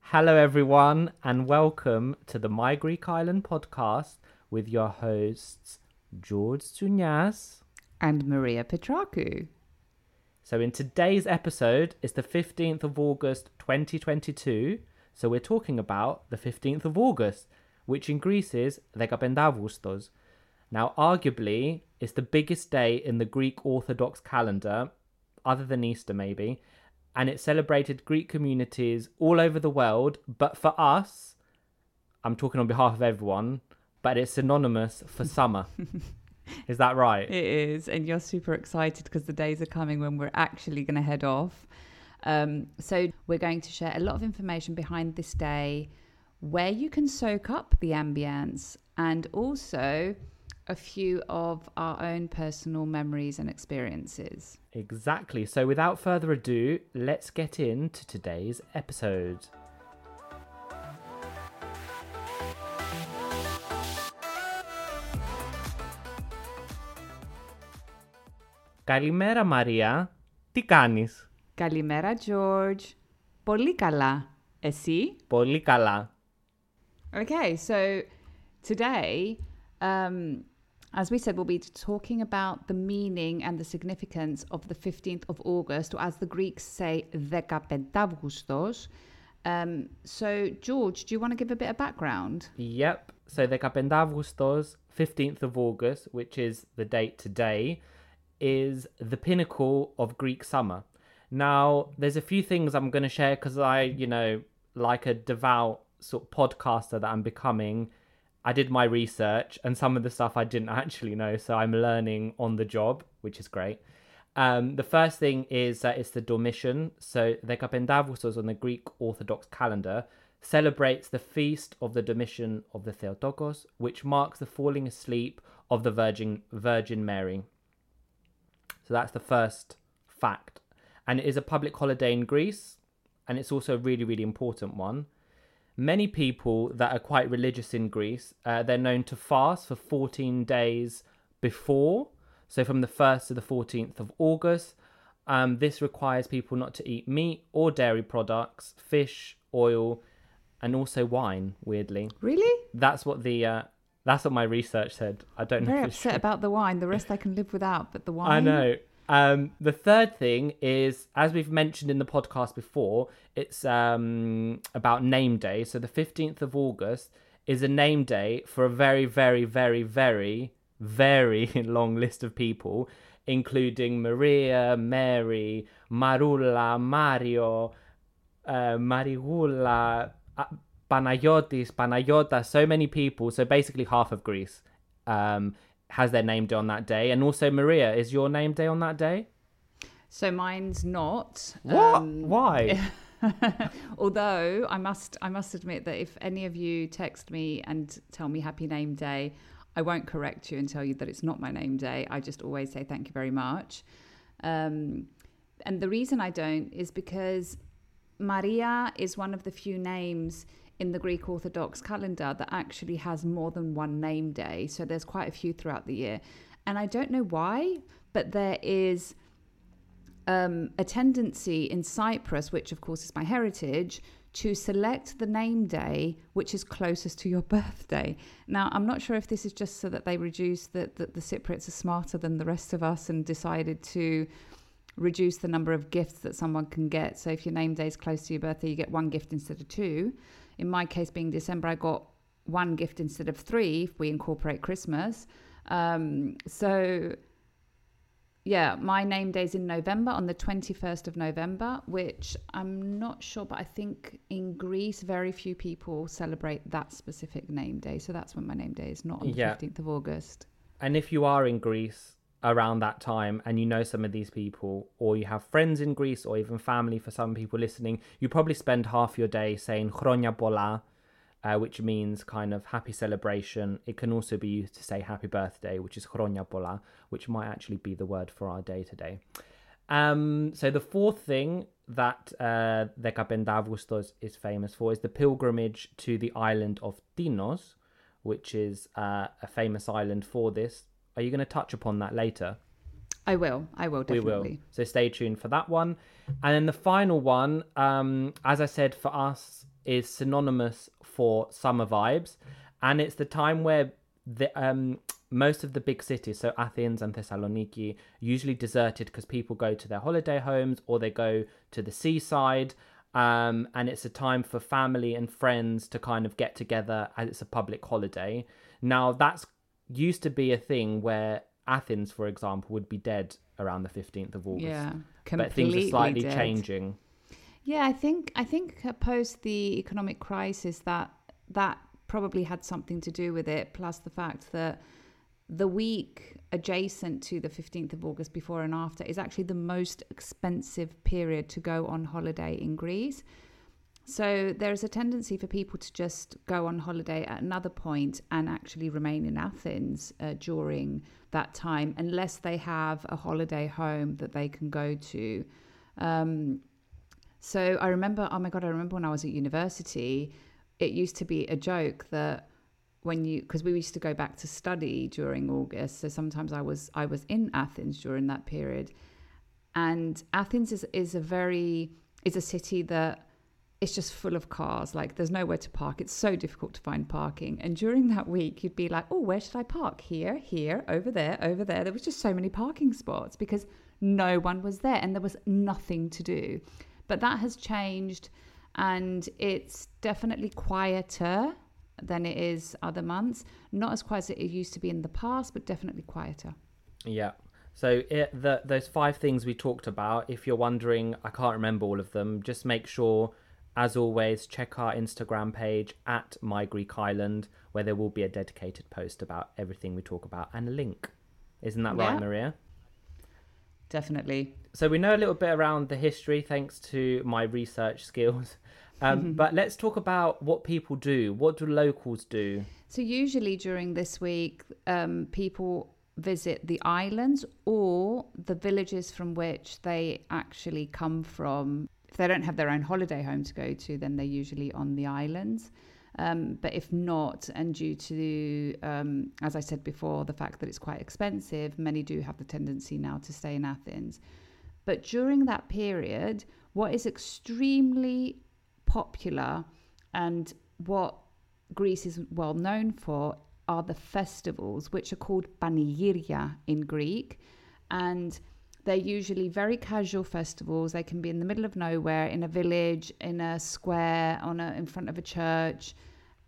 Hello, everyone, and welcome to the My Greek Island podcast with your hosts George Tsounyas. And Maria Petrakou. So, in today's episode, it's the 15th of August 2022. So, we're talking about the 15th of August, which in Greece is 15 Augustos. Now, arguably, it's the biggest day in the Greek Orthodox calendar, other than Easter maybe, and it celebrated Greek communities all over the world. But for us, I'm talking on behalf of everyone, but it's synonymous for summer. is that right? It is, and you're super excited because the days are coming when we're actually going to head off. Um, so, we're going to share a lot of information behind this day, where you can soak up the ambience, and also a few of our own personal memories and experiences. Exactly. So, without further ado, let's get into today's episode. Καλημέρα Μαρία, τι κάνεις? Καλημέρα George, πολύ καλά. Εσύ? Πολύ καλά. Okay, so today um, as we said, we'll be talking about the meaning and the significance of the 15th of August, or as the Greeks say, 15 Augustos. Um, so, George, do you want to give a bit of background? Yep. So, 15 Augustos, 15th of August, which is the date today, is the pinnacle of Greek summer. Now, there's a few things I'm going to share because I, you know, like a devout sort of podcaster that I'm becoming, I did my research and some of the stuff I didn't actually know, so I'm learning on the job, which is great. Um, the first thing is that it's the Dormition, so Dekapentavgoustos on the Greek Orthodox calendar celebrates the feast of the Dormition of the Theotokos, which marks the falling asleep of the Virgin Virgin Mary. So that's the first fact, and it is a public holiday in Greece, and it's also a really really important one many people that are quite religious in Greece, uh, they're known to fast for 14 days before. So from the 1st to the 14th of August. Um, this requires people not to eat meat or dairy products, fish, oil, and also wine. Weirdly, really, that's what the uh, that's what my research said. I don't I'm know. Very upset about the wine. The rest I can live without, but the wine. I know. Um, the third thing is, as we've mentioned in the podcast before, it's um, about name day. So the 15th of August is a name day for a very, very, very, very, very long list of people, including Maria, Mary, Marula, Mario, uh, Marigula, uh, Panayotis, Panayota, so many people. So basically half of Greece. Um, has their name day on that day. And also, Maria, is your name day on that day? So mine's not. What? Um, Why? although I must, I must admit that if any of you text me and tell me Happy Name Day, I won't correct you and tell you that it's not my name day. I just always say thank you very much. Um, and the reason I don't is because Maria is one of the few names in the Greek Orthodox calendar that actually has more than one name day. So there's quite a few throughout the year. And I don't know why, but there is um, a tendency in Cyprus, which of course is my heritage, to select the name day which is closest to your birthday. Now, I'm not sure if this is just so that they reduce that the, the Cypriots are smarter than the rest of us and decided to reduce the number of gifts that someone can get. So if your name day is close to your birthday, you get one gift instead of two. In my case, being December, I got one gift instead of three if we incorporate Christmas. Um, so, yeah, my name day is in November on the 21st of November, which I'm not sure, but I think in Greece, very few people celebrate that specific name day. So that's when my name day is, not on the yeah. 15th of August. and if you are in Greece around that time and you know some of these people, or you have friends in Greece, or even family for some people listening, you probably spend half your day saying Chronia Pola, uh, which means kind of happy celebration. It can also be used to say happy birthday, which is Chronia Pola, which might actually be the word for our day today. Um, so the fourth thing that uh, Dekapentavgoustos is famous for is the pilgrimage to the island of Tinos, which is uh, a famous island for this. Are you going to touch upon that later? I will. I will definitely. We will. So stay tuned for that one. And then the final one, um, as I said, for us is synonymous for summer vibes, and it's the time where the um, most of the big cities, so Athens and Thessaloniki, usually deserted because people go to their holiday homes or they go to the seaside. Um, and it's a time for family and friends to kind of get together as it's a public holiday. Now, that's used to be a thing where Athens, for example, would be dead around the 15th of August. Yeah, completely but things are slightly dead. changing. Yeah, I think I think uh, post the economic crisis that that probably had something to do with it. Plus the fact that the week adjacent to the 15th of August, before and after, is actually the most expensive period to go on holiday in Greece. So there's a tendency for people to just go on holiday at another point and actually remain in Athens uh, during that time, unless they have a holiday home that they can go to. Um, so I remember, oh my God, I remember when I was at university, it used to be a joke that when you because we used to go back to study during August. So sometimes I was I was in Athens during that period. And Athens is, is a very is a city that it's just full of cars. Like there's nowhere to park. It's so difficult to find parking. And during that week, you'd be like, oh, where should I park? Here, here, over there, over there. There was just so many parking spots because no one was there and there was nothing to do. But that has changed and it's definitely quieter than it is other months. Not as quiet as it used to be in the past, but definitely quieter. Yeah. So it, the, those five things we talked about, if you're wondering, I can't remember all of them. Just make sure, as always, check our Instagram page at My Greek Island, where there will be a dedicated post about everything we talk about and a link. Isn't that yeah. right, Maria? Definitely. So we know a little bit around the history thanks to my research skills. Um, but let's talk about what people do. What do locals do? So usually during this week, um, people visit the islands or the villages from which they actually come from. If they don't have their own holiday home to go to, then they're usually on the islands. Um, but if not, and due to, um, as I said before, the fact that it's quite expensive, many do have the tendency now to stay in Athens. But during that period, what is extremely popular and what Greece is well known for are the festivals, which are called panigiria in Greek. And they're usually very casual festivals. They can be in the middle of nowhere, in a village, in a square, on a, in front of a church,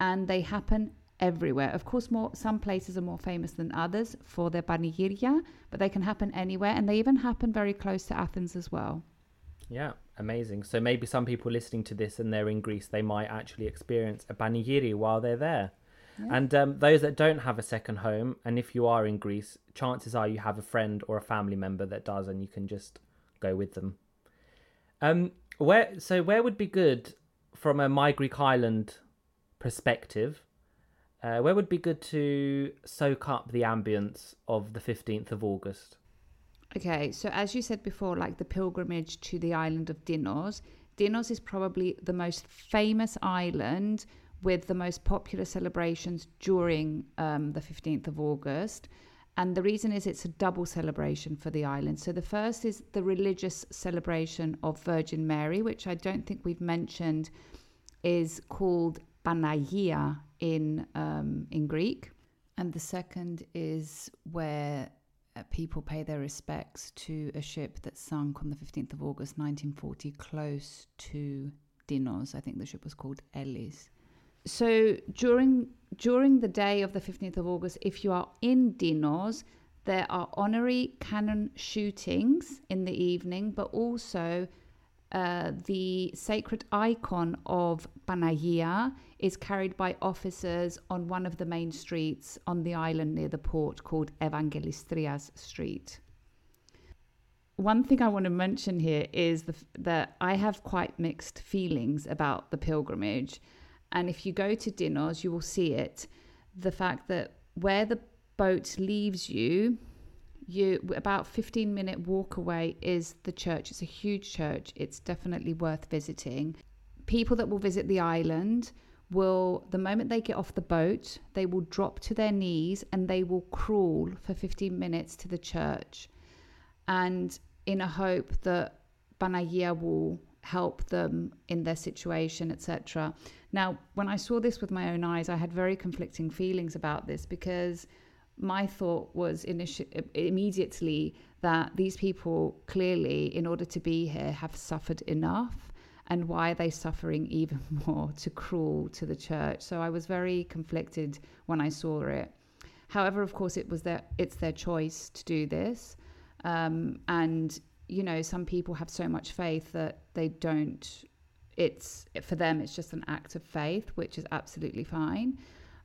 and they happen everywhere. Of course, more some places are more famous than others for their panigiria, but they can happen anywhere, and they even happen very close to Athens as well. Yeah, amazing. So maybe some people listening to this and they're in Greece, they might actually experience a panigiri while they're there. Yeah. And um, those that don't have a second home, and if you are in Greece, chances are you have a friend or a family member that does, and you can just go with them. Um, where so where would be good from a My Greek Island perspective? Uh, where would be good to soak up the ambience of the fifteenth of August? Okay, so as you said before, like the pilgrimage to the island of Tinos, Tinos is probably the most famous island with the most popular celebrations during um, the 15th of August. And the reason is it's a double celebration for the island. So the first is the religious celebration of Virgin Mary, which I don't think we've mentioned is called Panagia in, um, in Greek. And the second is where uh, people pay their respects to a ship that sunk on the 15th of August 1940 close to Tinos. I think the ship was called Ellis. So during during the day of the 15th of August, if you are in Tinos, there are honorary cannon shootings in the evening, but also uh, the sacred icon of Panagia is carried by officers on one of the main streets on the island near the port called Evangelistrias Street. One thing I want to mention here is the, that I have quite mixed feelings about the pilgrimage. And if you go to Tinos, you will see it. The fact that where the boat leaves you, you about 15 minute walk away is the church. It's a huge church. It's definitely worth visiting. People that will visit the island will the moment they get off the boat they will drop to their knees and they will crawl for 15 minutes to the church. And in a hope that Panagia will help them in their situation etc now when i saw this with my own eyes i had very conflicting feelings about this because my thought was initi- immediately that these people clearly, in order to be here, have suffered enough. And why are they suffering even more to crawl to the church? So I was very conflicted when I saw it. However, of course, it was their it's their choice to do this, um, and you know some people have so much faith that they don't. It's for them, it's just an act of faith, which is absolutely fine.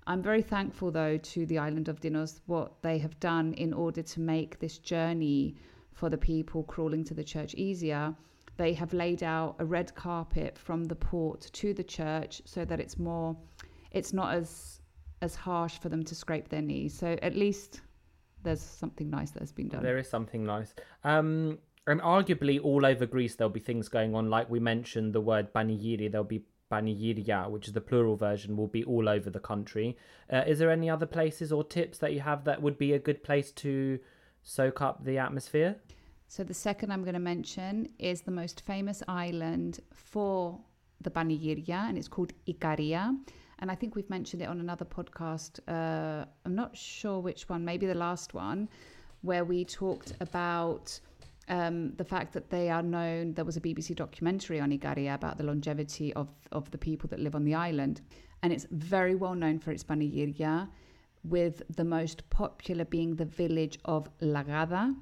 I'm very thankful, though, to the island of Tinos, what they have done in order to make this journey for the people crawling to the church easier. They have laid out a red carpet from the port to the church so that it's more, it's not as as harsh for them to scrape their knees. So at least there's something nice that has been done. There is something nice. Um, and arguably, all over Greece, there'll be things going on. Like we mentioned, the word Panigiri, there'll be Panigiria, which is the plural version, will be all over the country. Uh, is there any other places or tips that you have that would be a good place to soak up the atmosphere? So the second I'm going to mention is the most famous island for the Panigiria, and it's called Ikaria. And I think we've mentioned it on another podcast. Uh, I'm not sure which one, maybe the last one, where we talked about um, the fact that they are known, there was a BBC documentary on Ikaria about the longevity of, of the people that live on the island. And it's very well known for its panigiria, with the most popular being the village of Lagada.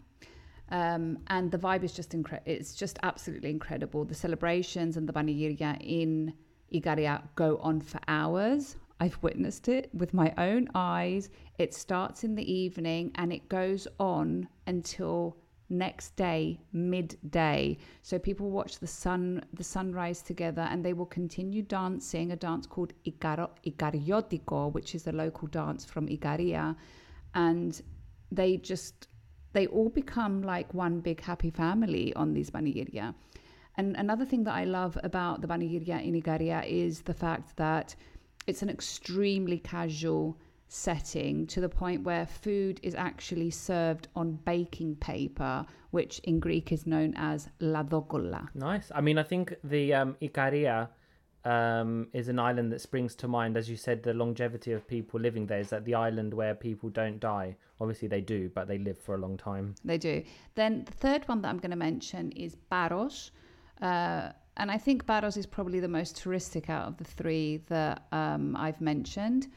Um, and the vibe is just incredible. It's just absolutely incredible. The celebrations and the panigiria in Ikaria go on for hours. I've witnessed it with my own eyes. It starts in the evening and it goes on until next day midday. So people watch the sun the sunrise together and they will continue dancing a dance called Icaro, which is a local dance from Ikaria. And they just they all become like one big happy family on these Panigiria and another thing that I love about the Panigiria in Ikaria is the fact that it's an extremely casual setting to the point where food is actually served on baking paper, which in Greek is known as ladokola. Nice. I mean, I think the um, Ikaria um, is an island that springs to mind. As you said, the longevity of people living there is that the island where people don't die. Obviously, they do, but they live for a long time. They do. Then the third one that I'm going to mention is Paros. Uh, and I think Paros is probably the most touristic out of the three that um, I've mentioned.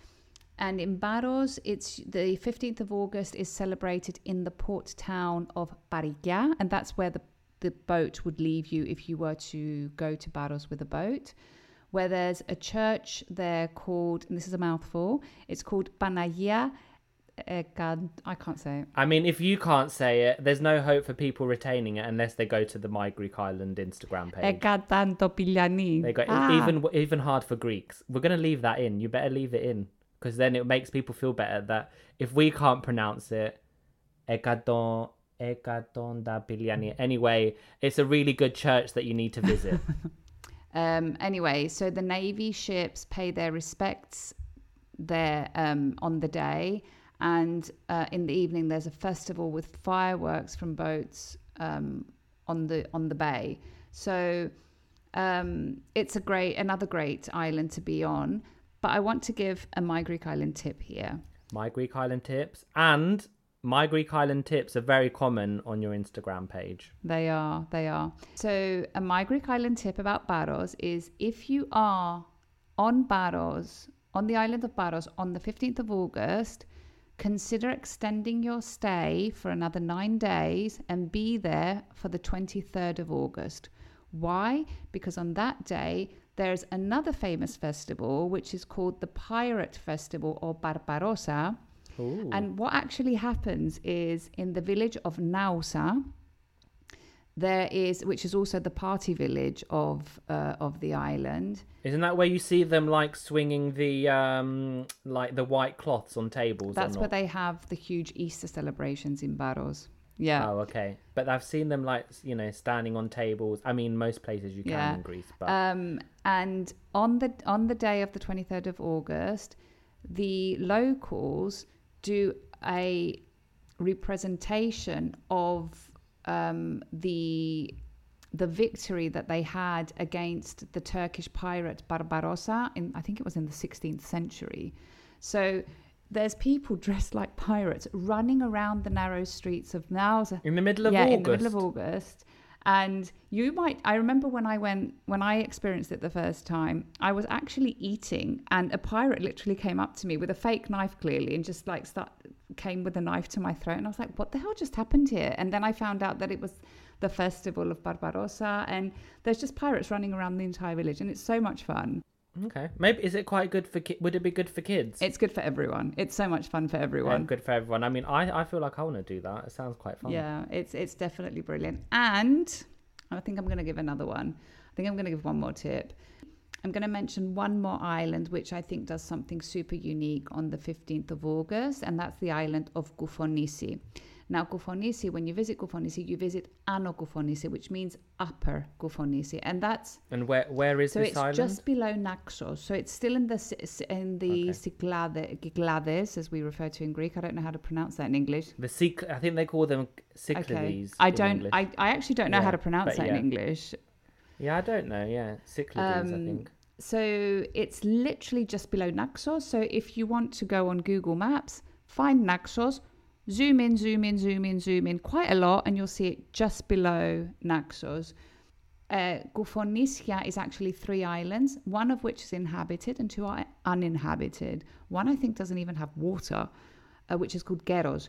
And in Paros, it's the 15th of August is celebrated in the port town of Parikia, and that's where the, the boat would leave you if you were to go to Paros with a boat. Where there's a church there called, and this is a mouthful, it's called Panagia. I can't say it. I mean, if you can't say it, there's no hope for people retaining it unless they go to the My Greek Island Instagram page. Ekatontapiliani. They got Ah. even even hard for Greeks. We're gonna leave that in. You better leave it in because then it makes people feel better that if we can't pronounce it, ekaton ekaton da piliani. Anyway, it's a really good church that you need to visit. Um, anyway, so the Navy ships pay their respects there um, on the day, and uh, in the evening there's a festival with fireworks from boats um, on the on the bay. So um, it's a great another great island to be on. But I want to give a My Greek Island tip here. My Greek Island tips and My Greek Island tips are very common on your Instagram page. They are, they are. So, a My Greek Island tip about Paros is if you are on Paros, on the island of Paros on the 15th of August, consider extending your stay for another nine days and be there for the 23rd of August. Why? Because on that day, there's another famous festival which is called the Pirate Festival or Barbarossa. Ooh. And what actually happens is in the village of Nausa, there is, which is also the party village of uh, of the island. Isn't that where you see them like swinging the um like the white cloths on tables? That's where they have the huge Easter celebrations in Paros. Yeah. Oh, okay. But I've seen them like you know standing on tables. I mean, most places you can Yeah. in Greece, but Um, and on the on the day of the 23rd of August, the locals do a representation of um, the the victory that they had against the Turkish pirate Barbarossa in I think it was in the 16th century. So there's people dressed like pirates running around the narrow streets of Nausa in the middle of yeah, August. in the middle of August. And you might, I remember when I went, when I experienced it the first time, I was actually eating, and a pirate literally came up to me with a fake knife, clearly, and just like start, came with a knife to my throat. And I was like, what the hell just happened here? And then I found out that it was the festival of Barbarossa, and there's just pirates running around the entire village, and it's so much fun. Okay, maybe is it quite good for? Ki- would it be good for kids? It's good for everyone. It's so much fun for Yeah, everyone. good for everyone. I mean, I I feel like I want to do that. It sounds quite fun. Yeah, it's it's definitely brilliant. And I think I'm going to give another one. I think I'm going to give one more tip. I'm going to mention one more island which I think does something super unique on the 15th of August, and that's the island of Koufonisi. Now, Koufonisi, when you visit Koufonisi, you visit Ano Koufonisi, which means upper Koufonisi, and that's And where where is so this it's island? just below Naxos. So it's still in the in the Okay. Cyclade- Cyclades, as we refer to in Greek. I don't know how to pronounce that in English. The Cyc- I think they call them Cyclades. I don't. I, I actually don't know how to pronounce that in. English. Yeah, I don't know. Yeah, Cyclades. I Um, think. So it's literally just below Naxos. So if you want to go on Google Maps, find Naxos, zoom in, zoom in, zoom in, zoom in quite a lot, and you'll see it just below Naxos. Uh, is actually three islands, one of which is inhabited and two are uninhabited. One I think doesn't even have water, uh, which is called Keros.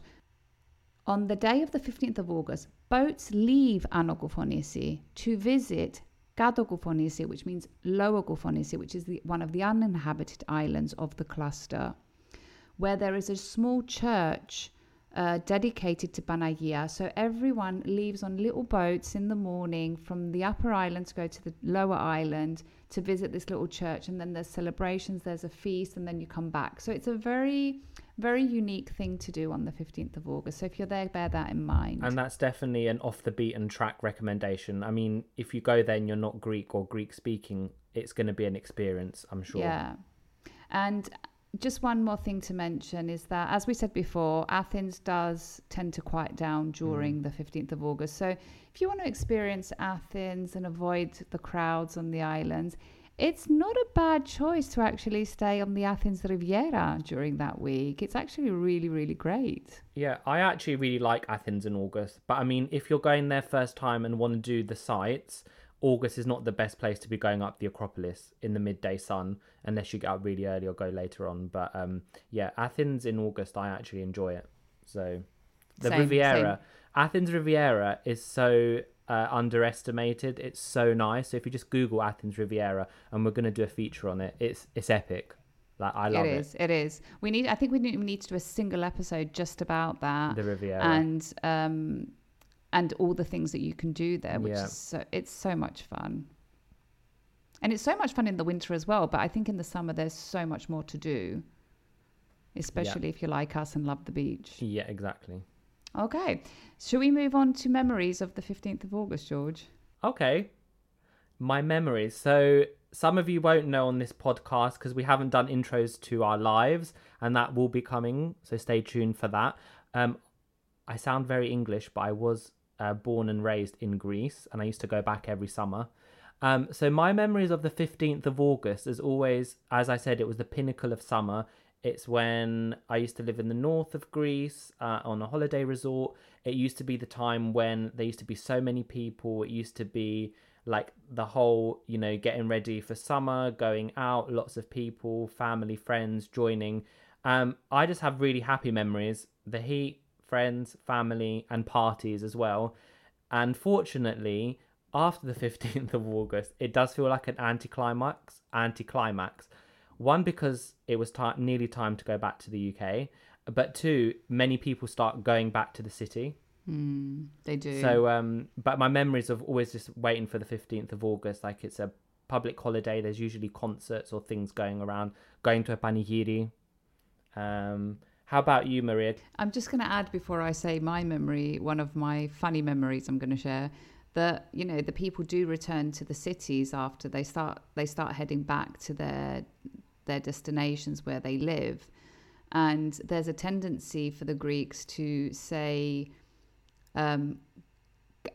On the day of the 15th of August, boats leave Ano Koufonisi to visit Kato Koufonisi, which means Lower Koufonisi, which is the, one of the uninhabited islands of the cluster, where there is a small church uh, dedicated to Panagia. So everyone leaves on little boats in the morning from the upper island to go to the lower island to visit this little church. And then there's celebrations, there's a feast, and then you come back. So it's a very, very unique thing to do on the 15th of August. So if you're there, bear that in mind. And that's definitely an off the beaten track recommendation. I mean, if you go there and you're not Greek or Greek speaking, it's going to be an experience, I'm sure. Yeah. And just one more thing to mention is that, as we said before, Athens does tend to quiet down mm. during the 15th of August. So if you want to experience Athens and avoid the crowds on the islands, it's not a bad choice to actually stay on the Athens Riviera during that week. It's actually really, really great. Yeah, I actually really like Athens in August. But I mean, if you're going there first time and want to do the sights, August is not the best place to be going up the Acropolis in the midday sun unless you get up really early or go later on. But um, yeah, Athens in August, I actually enjoy it. So the Same, Riviera, Athens Riviera is so uh, underestimated. It's so nice. So if you just Google Athens Riviera, and we're going to do a feature on it, it's it's epic. Like I love it it. is. It is. We need. I think we need, we need to do a single episode just about that. The Riviera. and um and all the things that you can do there which Yeah. is so it's so much fun and it's so much fun in the winter as well but i think in the summer there's so much more to do especially if you like us and love the beach yeah, exactly. okay should we move on to memories of the 15th of august george Okay. My memories. So, some of you won't know on this podcast because we haven't done intros to our lives, and that will be coming. So, stay tuned for that. Um, I sound very English, but I was uh, born and raised in Greece, and I used to go back every summer. Um, so, my memories of the 15th of August is always, as I said, it was the pinnacle of summer. It's when I used to live in the north of Greece uh, on a holiday resort. It used to be the time when there used to be so many people. It used to be like the whole, you know, getting ready for summer, going out, lots of people, family, friends joining. Um, I just have really happy memories. The heat, friends, family, and parties as well. And fortunately, after the 15th of August, it does feel like an anticlimax. Anticlimax. One, because it was ti nearly time to go back to the UK, but two, many people start going back to the city. Mm, they do. So, um, but my memories of always just waiting for the 15th of August, like it's a public holiday. There's usually concerts or things going around, going to a panigiri. Um, how about you, Maria? I'm just going to add before I say my memory, one of my funny memories I'm going to share that you know the people do return to the cities after they start they start heading back to their their destinations where they live and there's a tendency for the Greeks to say um,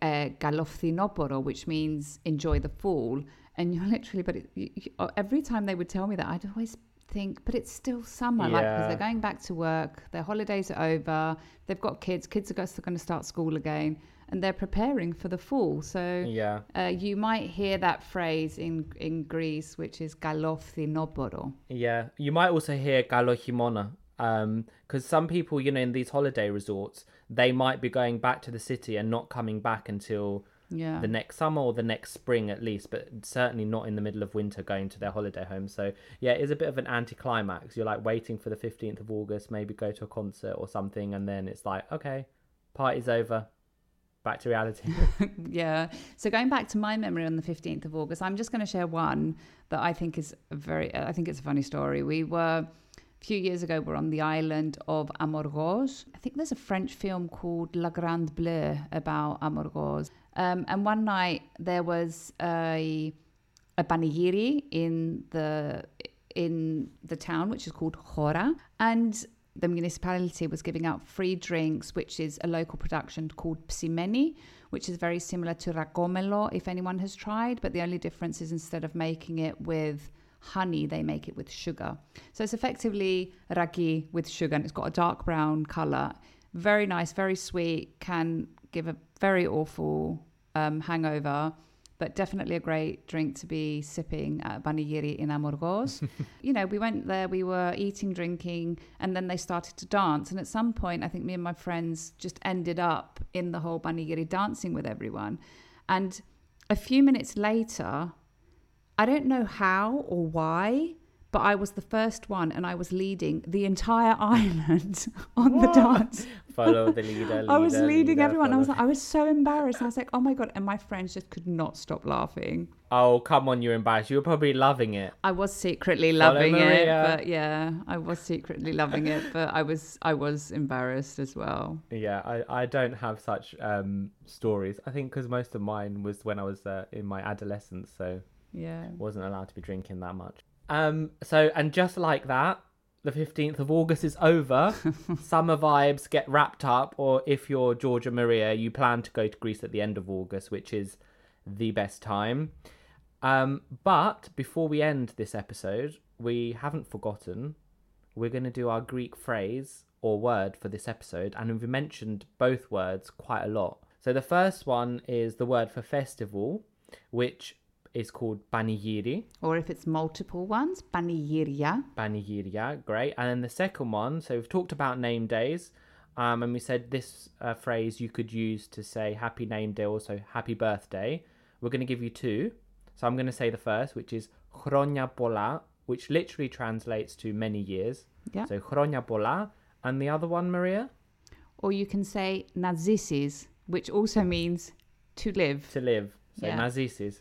galophthinoporo, which means enjoy the fall. And you're literally, but it, you, every time they would tell me that, I'd always think, but it's still summer. Like, because they're going back to work, their holidays are over, they've got kids, kids are going to start school again, and they're preparing for the fall. So Yeah. uh, you might hear that phrase in, in Greece, which is galophthinoporo. Yeah, you might also hear galohimona, um, because some people, you know, in these holiday resorts, they might be going back to the city and not coming back until Yeah. the next summer or the next spring at least, but certainly not in the middle of winter going to their holiday home. So yeah, it is a bit of an anticlimax. You're like waiting for the 15th of August, maybe go to a concert or something, and then it's like, okay, party's over, back to reality. yeah. So going back to my memory on the 15th of August, I'm just going to share one that I think is a very, I think it's a funny story. We were, a few years ago, we're on the island of Amorgos. I think there's a French film called Le Grand Bleu about Amorgos. Um, and one night there was a, a panigiri in the, in the town, which is called Hora. And the municipality was giving out free drinks, which is a local production called psimeni, which is very similar to rakomelo, if anyone has tried. But the only difference is instead of making it with honey, they make it with sugar. So it's effectively raki with sugar, and it's got a dark brown color. Very nice, very sweet. Can give a very awful um, hangover, but definitely a great drink to be sipping at Panigiri in Amorgos. you know, we went there, we were eating, drinking, and then they started to dance. And at some point, I think me and my friends just ended up in the whole Panigiri dancing with everyone. And a few minutes later, I don't know how or why, but I was the first one and I was leading the entire island on the dance. follow the leader. leader I was leading leader, everyone. I was like, I was so embarrassed. I was like, oh my god! And my friends just could not stop laughing. oh, come on, you're embarrassed. You were probably loving it. I was secretly loving it, but yeah, I was secretly loving it, but I was I was embarrassed as well. Yeah, I, I don't have such um, stories. I think because most of mine was when I was uh, in my adolescence, so Yeah. wasn't allowed to be drinking that much. Um, so and just like that, the fifteenth of August is over. Summer vibes get wrapped up, or if you're Georgia Maria, you plan to go to Greece at the end of August, which is the best time. Um, but before we end this episode, we haven't forgotten. We're going to do our Greek phrase or word for this episode, and we've mentioned both words quite a lot. So the first one is the word for festival, which is called panigiri. Or if it's multiple ones, panigiria. Panigiria, great. And then the second one, so we've talked about name days, um, and we said this uh, phrase you could use to say happy name day, also happy birthday. We're going to give you two. So I'm going to say the first, which is Chronia Pola, which literally translates to many years. Yeah. So Chronia Pola. And the other one, Maria? Or you can say nazisis, which also means to live. To live. So Yeah. Nazisis.